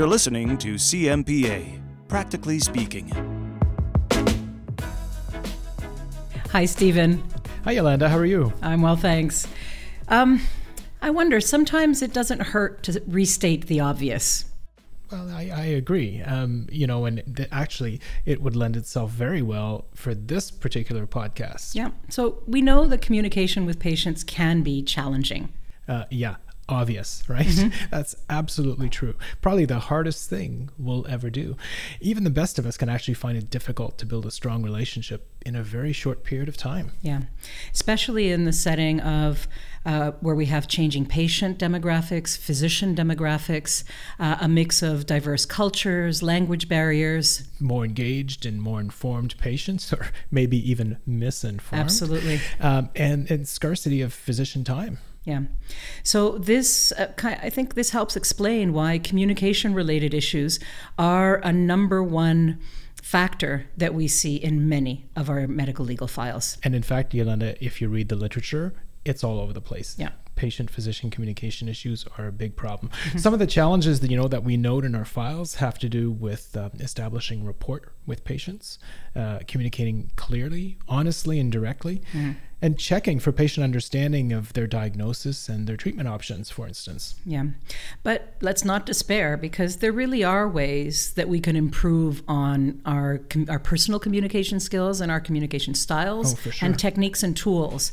You're listening to CMPA, Practically Speaking. Hi, Stephen. Hi, Yolanda. How are you? I'm well, thanks. Um, I wonder, sometimes it doesn't hurt to restate the obvious. Well, I, I agree. Um, you know, and th- actually, it would lend itself very well for this particular podcast. Yeah. So we know that communication with patients can be challenging. Uh, yeah, obvious, right? Mm-hmm. That's absolutely true. Probably the hardest thing we'll ever do. Even the best of us can actually find it difficult to build a strong relationship in a very short period of time. Yeah, especially in the setting of uh, where we have changing patient demographics, physician demographics, uh, a mix of diverse cultures, language barriers. More engaged and more informed patients, or maybe even misinformed. Absolutely. Um, and, and scarcity of physician time. Yeah. So this, uh, I think this helps explain why communication related issues are a number one factor that we see in many of our medical legal files. And in fact, Yolanda, if you read the literature, it's all over the place. Yeah. Patient physician communication issues are a big problem. Mm-hmm. Some of the challenges that you know that we note in our files have to do with uh, establishing rapport with patients, uh, communicating clearly, honestly, and directly. Mm-hmm and checking for patient understanding of their diagnosis and their treatment options, for instance. Yeah. But let's not despair because there really are ways that we can improve on our, our personal communication skills and our communication styles oh, sure. and techniques and tools.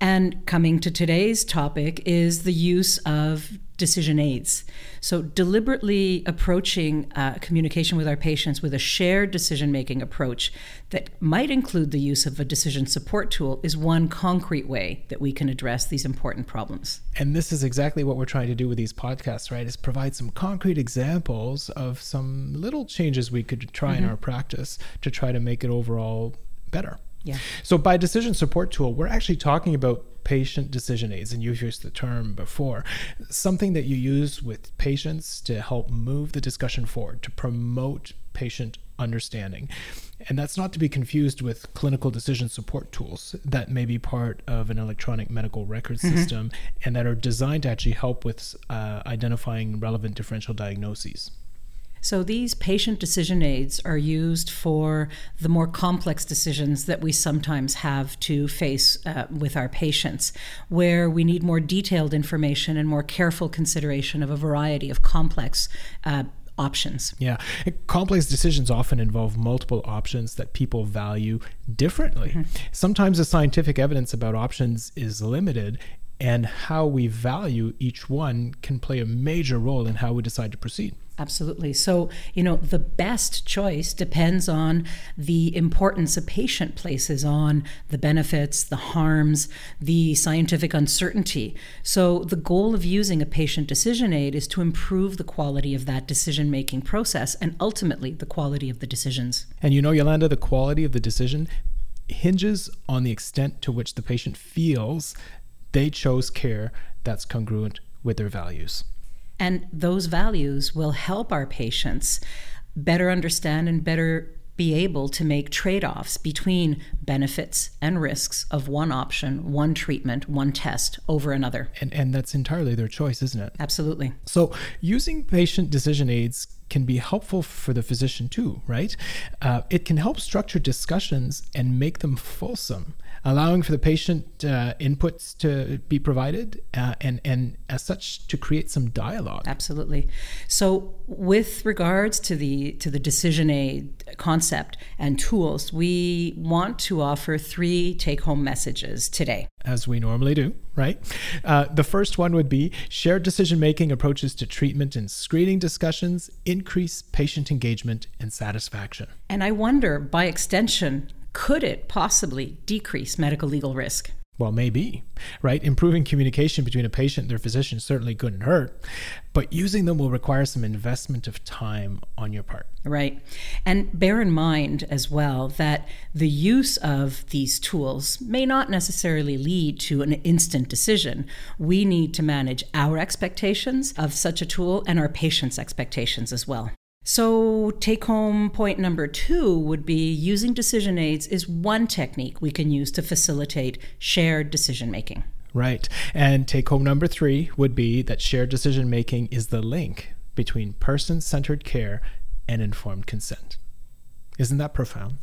And coming to today's topic is the use of decision aids. So, deliberately approaching uh, communication with our patients with a shared decision making approach that might include the use of a decision support tool is one concrete way that we can address these important problems. And this is exactly what we're trying to do with these podcasts, right? Is provide some concrete examples of some little changes we could try mm-hmm. in our practice to try to make it overall better. Yeah. So by decision support tool, we're actually talking about patient decision aids, and you've used the term before, something that you use with patients to help move the discussion forward, to promote patient understanding. And that's not to be confused with clinical decision support tools that may be part of an electronic medical record mm-hmm. system and that are designed to actually help with uh, identifying relevant differential diagnoses. So these patient decision aids are used for the more complex decisions that we sometimes have to face uh, with our patients, where we need more detailed information and more careful consideration of a variety of complex uh, options. Yeah. Complex decisions often involve multiple options that people value differently. Mm-hmm. Sometimes the scientific evidence about options is limited, and how we value each one can play a major role in how we decide to proceed. Absolutely. So, you know, the best choice depends on the importance a patient places on the benefits, the harms, the scientific uncertainty. So, the goal of using a patient decision aid is to improve the quality of that decision making process and ultimately the quality of the decisions. And you know, Yolanda, the quality of the decision hinges on the extent to which the patient feels they chose care that's congruent with their values. And those values will help our patients better understand and better be able to make trade offs between benefits and risks of one option, one treatment, one test over another. And, and that's entirely their choice, isn't it? Absolutely. So, using patient decision aids can be helpful for the physician too, right? Uh, it can help structure discussions and make them fulsome allowing for the patient uh, inputs to be provided uh, and, and as such to create some dialogue. Absolutely. So with regards to the to the decision aid concept and tools, we want to offer three take-home messages today. As we normally do, right? Uh, the first one would be shared decision making approaches to treatment and screening discussions increase patient engagement and satisfaction. And I wonder, by extension, could it possibly decrease medical legal risk? Well, maybe, right? Improving communication between a patient and their physician certainly couldn't hurt, but using them will require some investment of time on your part. Right. And bear in mind as well that the use of these tools may not necessarily lead to an instant decision. We need to manage our expectations of such a tool and our patients' expectations as well. So, take home point number two would be using decision aids is one technique we can use to facilitate shared decision making. Right. And take home number three would be that shared decision making is the link between person centered care and informed consent. Isn't that profound?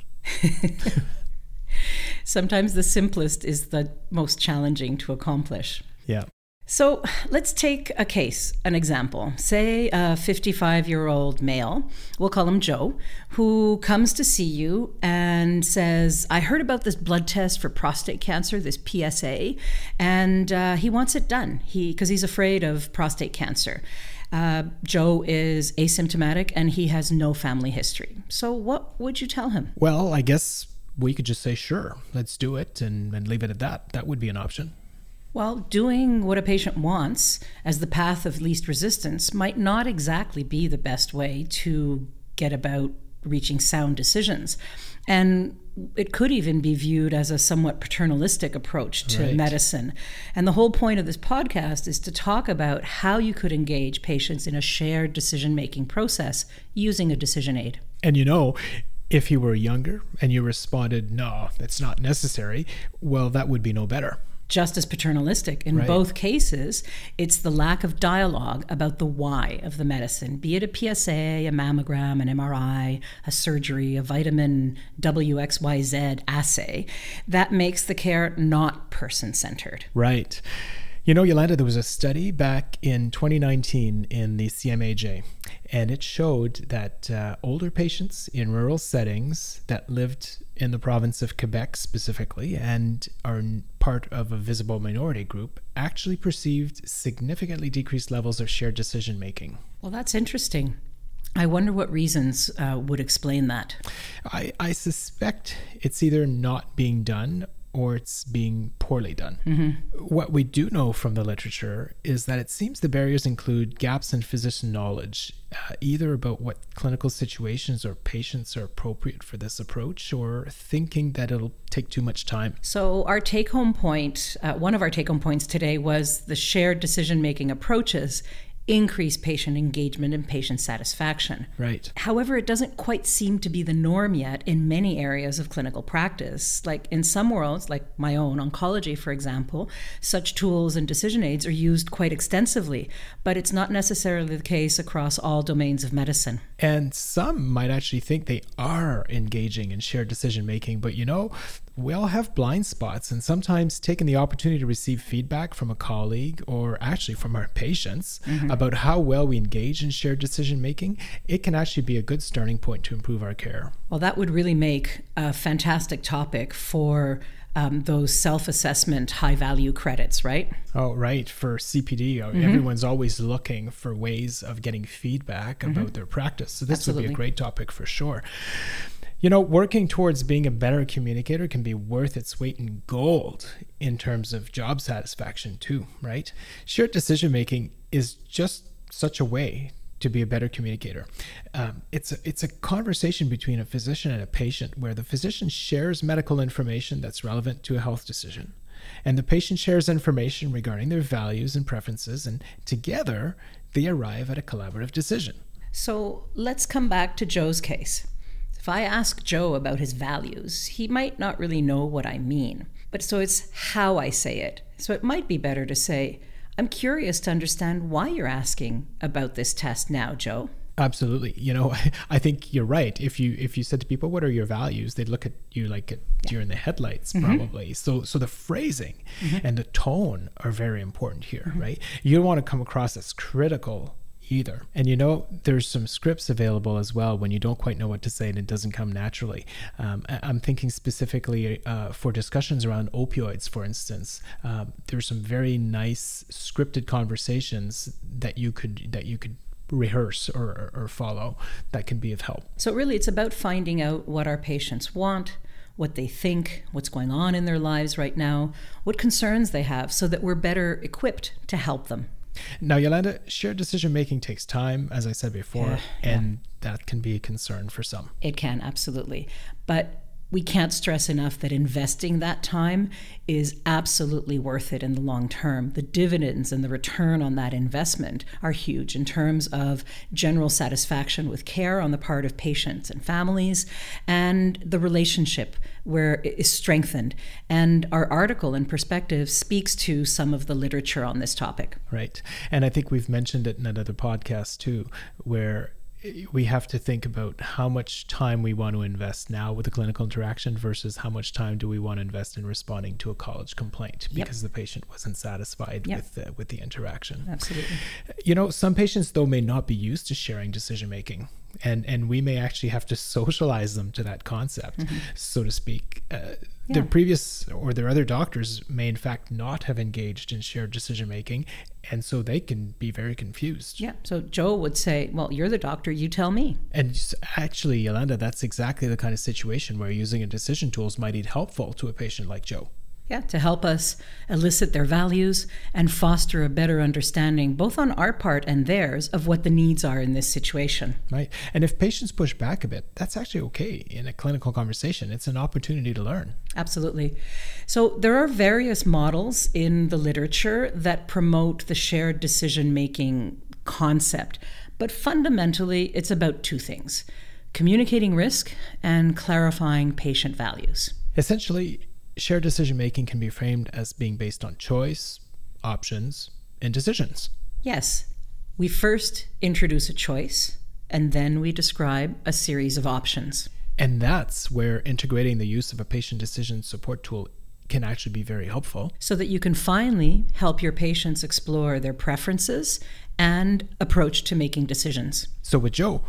Sometimes the simplest is the most challenging to accomplish. Yeah. So let's take a case, an example. Say a 55 year old male, we'll call him Joe, who comes to see you and says, I heard about this blood test for prostate cancer, this PSA, and uh, he wants it done because he, he's afraid of prostate cancer. Uh, Joe is asymptomatic and he has no family history. So, what would you tell him? Well, I guess we could just say, sure, let's do it and, and leave it at that. That would be an option. Well, doing what a patient wants as the path of least resistance might not exactly be the best way to get about reaching sound decisions. And it could even be viewed as a somewhat paternalistic approach to right. medicine. And the whole point of this podcast is to talk about how you could engage patients in a shared decision making process using a decision aid. And you know, if you were younger and you responded, no, it's not necessary, well, that would be no better just as paternalistic. In right. both cases, it's the lack of dialogue about the why of the medicine, be it a PSA, a mammogram, an MRI, a surgery, a vitamin WXYZ assay, that makes the care not person centered. Right. You know, Yolanda, there was a study back in 2019 in the CMAJ, and it showed that uh, older patients in rural settings that lived in the province of Quebec specifically and are part of a visible minority group actually perceived significantly decreased levels of shared decision making. Well, that's interesting. I wonder what reasons uh, would explain that. I, I suspect it's either not being done or it's being poorly done. Mm-hmm. What we do know from the literature is that it seems the barriers include gaps in physician knowledge, uh, either about what clinical situations or patients are appropriate for this approach, or thinking that it'll take too much time. So, our take home point, uh, one of our take home points today was the shared decision making approaches increase patient engagement and patient satisfaction. Right. However, it doesn't quite seem to be the norm yet in many areas of clinical practice. Like in some worlds, like my own oncology, for example, such tools and decision aids are used quite extensively, but it's not necessarily the case across all domains of medicine. And some might actually think they are engaging in shared decision making, but you know, we all have blind spots, and sometimes taking the opportunity to receive feedback from a colleague or actually from our patients mm-hmm. about how well we engage in shared decision making, it can actually be a good starting point to improve our care. Well, that would really make a fantastic topic for um, those self assessment high value credits, right? Oh, right. For CPD, mm-hmm. everyone's always looking for ways of getting feedback mm-hmm. about their practice. So, this Absolutely. would be a great topic for sure. You know, working towards being a better communicator can be worth its weight in gold in terms of job satisfaction, too, right? Shared decision making is just such a way to be a better communicator. Um, it's a, it's a conversation between a physician and a patient where the physician shares medical information that's relevant to a health decision, and the patient shares information regarding their values and preferences, and together they arrive at a collaborative decision. So let's come back to Joe's case. If I ask Joe about his values, he might not really know what I mean. But so it's how I say it. So it might be better to say, I'm curious to understand why you're asking about this test now, Joe. Absolutely. You know, I think you're right. If you if you said to people, "What are your values?" they'd look at you like a deer in the headlights, mm-hmm. probably. So so the phrasing mm-hmm. and the tone are very important here, mm-hmm. right? You don't want to come across as critical either. And you know, there's some scripts available as well when you don't quite know what to say and it doesn't come naturally. Um, I'm thinking specifically uh, for discussions around opioids, for instance. Uh, there's some very nice scripted conversations that you could that you could rehearse or, or follow that can be of help. So really, it's about finding out what our patients want what they think, what's going on in their lives right now, what concerns they have, so that we're better equipped to help them. Now, Yolanda, shared decision making takes time, as I said before, yeah, and yeah. that can be a concern for some. It can, absolutely. But we can't stress enough that investing that time is absolutely worth it in the long term. The dividends and the return on that investment are huge in terms of general satisfaction with care on the part of patients and families, and the relationship where is strengthened. And our article in Perspective speaks to some of the literature on this topic. Right. And I think we've mentioned it in another podcast too, where we have to think about how much time we want to invest now with the clinical interaction versus how much time do we want to invest in responding to a college complaint because yep. the patient wasn't satisfied yep. with the, with the interaction. Absolutely. You know, some patients though may not be used to sharing decision making and and we may actually have to socialize them to that concept mm-hmm. so to speak uh, yeah. their previous or their other doctors may in fact not have engaged in shared decision making and so they can be very confused yeah so joe would say well you're the doctor you tell me and actually yolanda that's exactly the kind of situation where using a decision tools might be helpful to a patient like joe yeah, to help us elicit their values and foster a better understanding, both on our part and theirs, of what the needs are in this situation. Right. And if patients push back a bit, that's actually okay in a clinical conversation. It's an opportunity to learn. Absolutely. So there are various models in the literature that promote the shared decision making concept, but fundamentally, it's about two things communicating risk and clarifying patient values. Essentially, shared decision making can be framed as being based on choice, options, and decisions. Yes. We first introduce a choice, and then we describe a series of options. And that's where integrating the use of a patient decision support tool can actually be very helpful. So that you can finally help your patients explore their preferences and approach to making decisions. So, with Joe,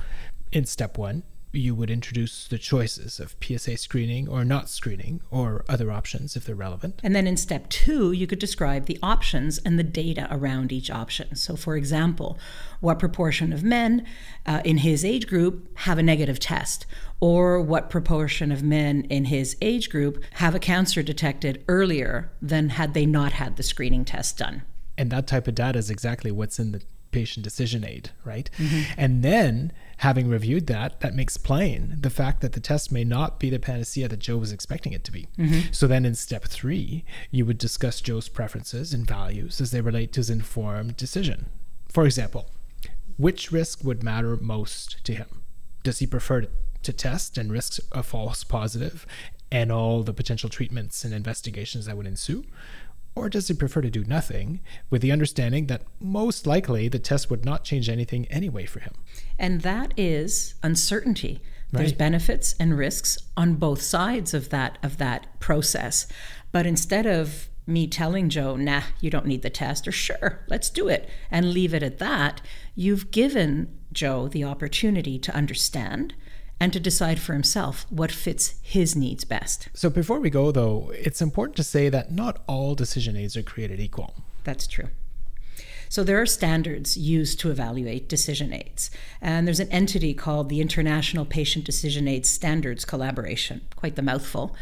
in step one, you would introduce the choices of PSA screening or not screening or other options if they're relevant. And then in step two, you could describe the options and the data around each option. So, for example, what proportion of men uh, in his age group have a negative test? Or what proportion of men in his age group have a cancer detected earlier than had they not had the screening test done? And that type of data is exactly what's in the patient decision aid, right? Mm-hmm. And then having reviewed that, that makes plain the fact that the test may not be the panacea that Joe was expecting it to be. Mm-hmm. So then in step three, you would discuss Joe's preferences and values as they relate to his informed decision. For example, which risk would matter most to him? Does he prefer to test and risk a false positive and all the potential treatments and investigations that would ensue? Or does he prefer to do nothing with the understanding that most likely the test would not change anything anyway for him? And that is uncertainty. Right. There's benefits and risks on both sides of that of that process. But instead of me telling Joe, nah, you don't need the test, or sure, let's do it, and leave it at that, you've given Joe the opportunity to understand and to decide for himself what fits his needs best. So, before we go, though, it's important to say that not all decision aids are created equal. That's true. So, there are standards used to evaluate decision aids. And there's an entity called the International Patient Decision Aids Standards Collaboration, quite the mouthful.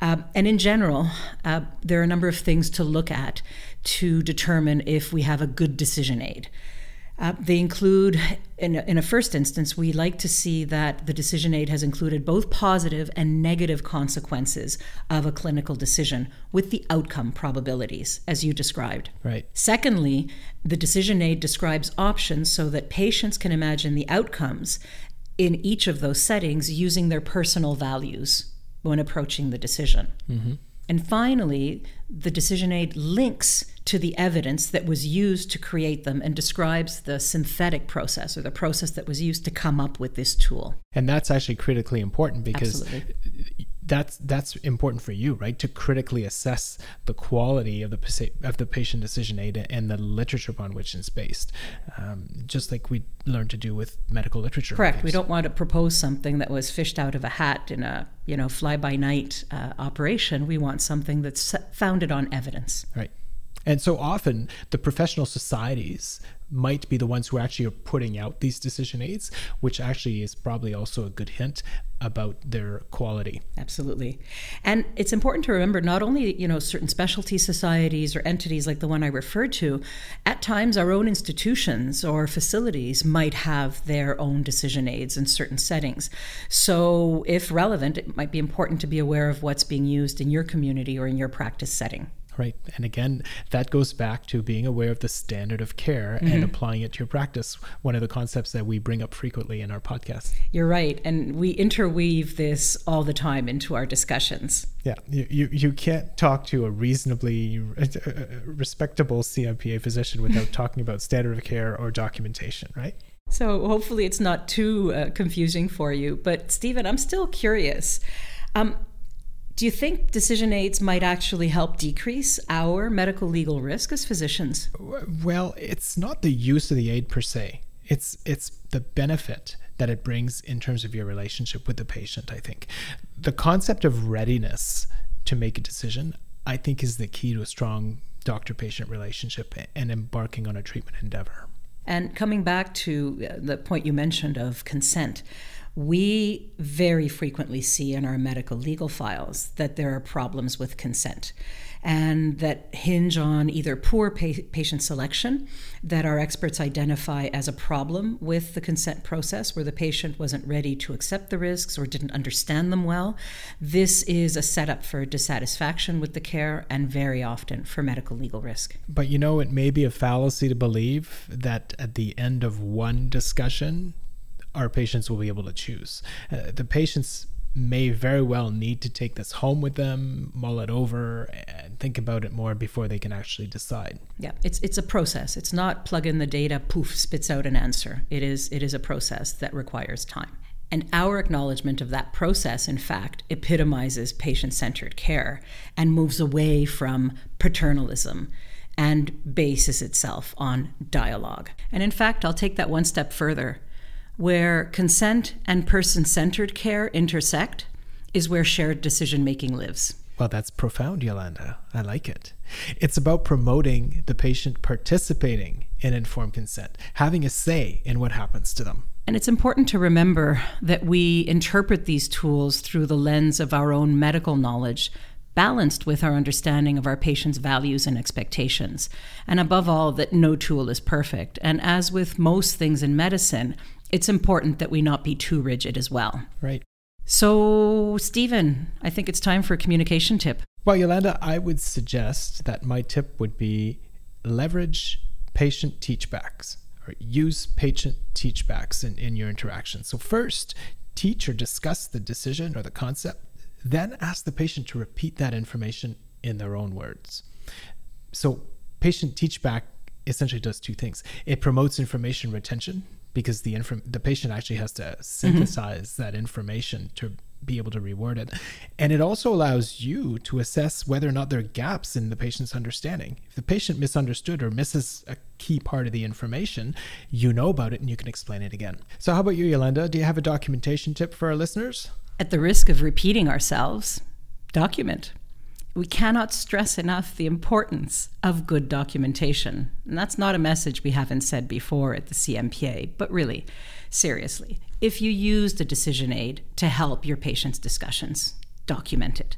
Uh, and in general, uh, there are a number of things to look at to determine if we have a good decision aid. Uh, they include, in a, in a first instance, we like to see that the decision aid has included both positive and negative consequences of a clinical decision with the outcome probabilities, as you described. Right. Secondly, the decision aid describes options so that patients can imagine the outcomes in each of those settings using their personal values when approaching the decision. Mm-hmm. And finally, the decision aid links to the evidence that was used to create them and describes the synthetic process or the process that was used to come up with this tool. And that's actually critically important because Absolutely. that's that's important for you, right? To critically assess the quality of the of the patient decision aid and the literature upon which it's based, um, just like we learned to do with medical literature. Correct. We don't want to propose something that was fished out of a hat in a you know fly by night uh, operation. We want something that's founded on evidence. Right. And so often the professional societies might be the ones who actually are putting out these decision aids, which actually is probably also a good hint about their quality. Absolutely. And it's important to remember not only, you know, certain specialty societies or entities like the one I referred to, at times our own institutions or facilities might have their own decision aids in certain settings. So, if relevant, it might be important to be aware of what's being used in your community or in your practice setting. Right. And again, that goes back to being aware of the standard of care mm-hmm. and applying it to your practice. One of the concepts that we bring up frequently in our podcast. You're right. And we interweave this all the time into our discussions. Yeah. You, you, you can't talk to a reasonably uh, respectable CMPA physician without talking about standard of care or documentation, right? So hopefully it's not too uh, confusing for you. But Stephen, I'm still curious. Um, do you think decision aids might actually help decrease our medical legal risk as physicians? Well, it's not the use of the aid per se. It's it's the benefit that it brings in terms of your relationship with the patient, I think. The concept of readiness to make a decision, I think is the key to a strong doctor patient relationship and embarking on a treatment endeavor. And coming back to the point you mentioned of consent, we very frequently see in our medical legal files that there are problems with consent and that hinge on either poor pa- patient selection that our experts identify as a problem with the consent process where the patient wasn't ready to accept the risks or didn't understand them well. This is a setup for dissatisfaction with the care and very often for medical legal risk. But you know, it may be a fallacy to believe that at the end of one discussion, our patients will be able to choose. Uh, the patients may very well need to take this home with them, mull it over, and think about it more before they can actually decide. Yeah, it's it's a process. It's not plug in the data, poof, spits out an answer. It is it is a process that requires time. And our acknowledgement of that process, in fact, epitomizes patient centered care and moves away from paternalism and bases itself on dialogue. And in fact, I'll take that one step further where consent and person centered care intersect is where shared decision making lives. Well, that's profound, Yolanda. I like it. It's about promoting the patient participating in informed consent, having a say in what happens to them. And it's important to remember that we interpret these tools through the lens of our own medical knowledge, balanced with our understanding of our patients' values and expectations. And above all, that no tool is perfect. And as with most things in medicine, it's important that we not be too rigid as well. Right. So, Stephen, I think it's time for a communication tip. Well, Yolanda, I would suggest that my tip would be leverage patient teachbacks or use patient teachbacks in, in your interaction. So, first, teach or discuss the decision or the concept, then ask the patient to repeat that information in their own words. So, patient teachback essentially does two things it promotes information retention because the inform- the patient actually has to synthesize mm-hmm. that information to be able to reword it. And it also allows you to assess whether or not there are gaps in the patient's understanding. If the patient misunderstood or misses a key part of the information, you know about it and you can explain it again. So, how about you, Yolanda? Do you have a documentation tip for our listeners? At the risk of repeating ourselves, document. We cannot stress enough the importance of good documentation. And that's not a message we haven't said before at the CMPA, but really, seriously, if you use a decision aid to help your patient's discussions, document it.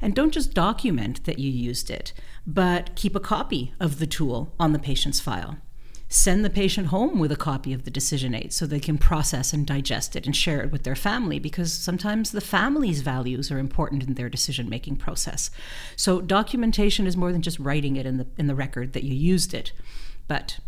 And don't just document that you used it, but keep a copy of the tool on the patient's file send the patient home with a copy of the decision aid so they can process and digest it and share it with their family because sometimes the family's values are important in their decision making process. So documentation is more than just writing it in the in the record that you used it, but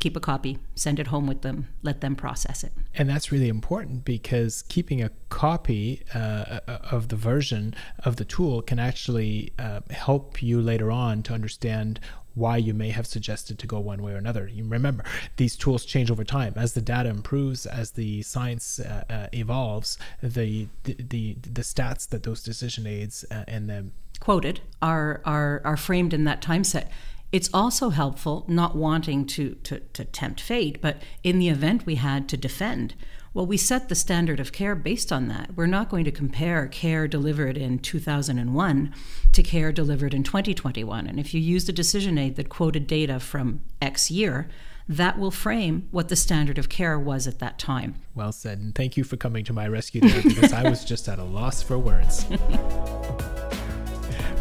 keep a copy, send it home with them, let them process it. And that's really important because keeping a copy uh, of the version of the tool can actually uh, help you later on to understand why you may have suggested to go one way or another. You remember, these tools change over time as the data improves, as the science uh, uh, evolves. The, the, the the stats that those decision aids uh, and the quoted are are are framed in that time set. It's also helpful not wanting to, to, to tempt fate, but in the event we had to defend, Well, we set the standard of care based on that. We're not going to compare care delivered in 2001 to care delivered in 2021. And if you used a decision aid that quoted data from X year, that will frame what the standard of care was at that time. Well said. And thank you for coming to my rescue there because I was just at a loss for words.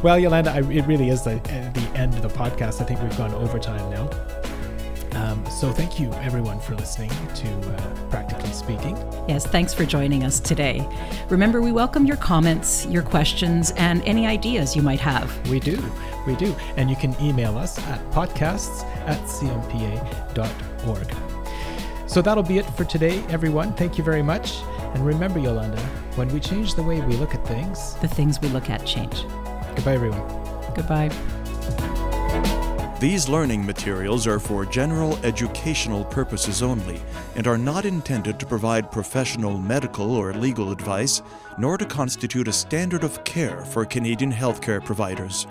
well, Yolanda, I, it really is the, the end of the podcast. I think we've gone overtime now. Um, so thank you everyone for listening to uh, Practically Speaking. Yes, thanks for joining us today. Remember, we welcome your comments, your questions, and any ideas you might have. We do, we do. And you can email us at podcasts at cmpa.org. So that'll be it for today, everyone. Thank you very much. And remember, Yolanda, when we change the way we look at things, the things we look at change. Goodbye, everyone. Goodbye. These learning materials are for general educational purposes only and are not intended to provide professional medical or legal advice, nor to constitute a standard of care for Canadian healthcare providers.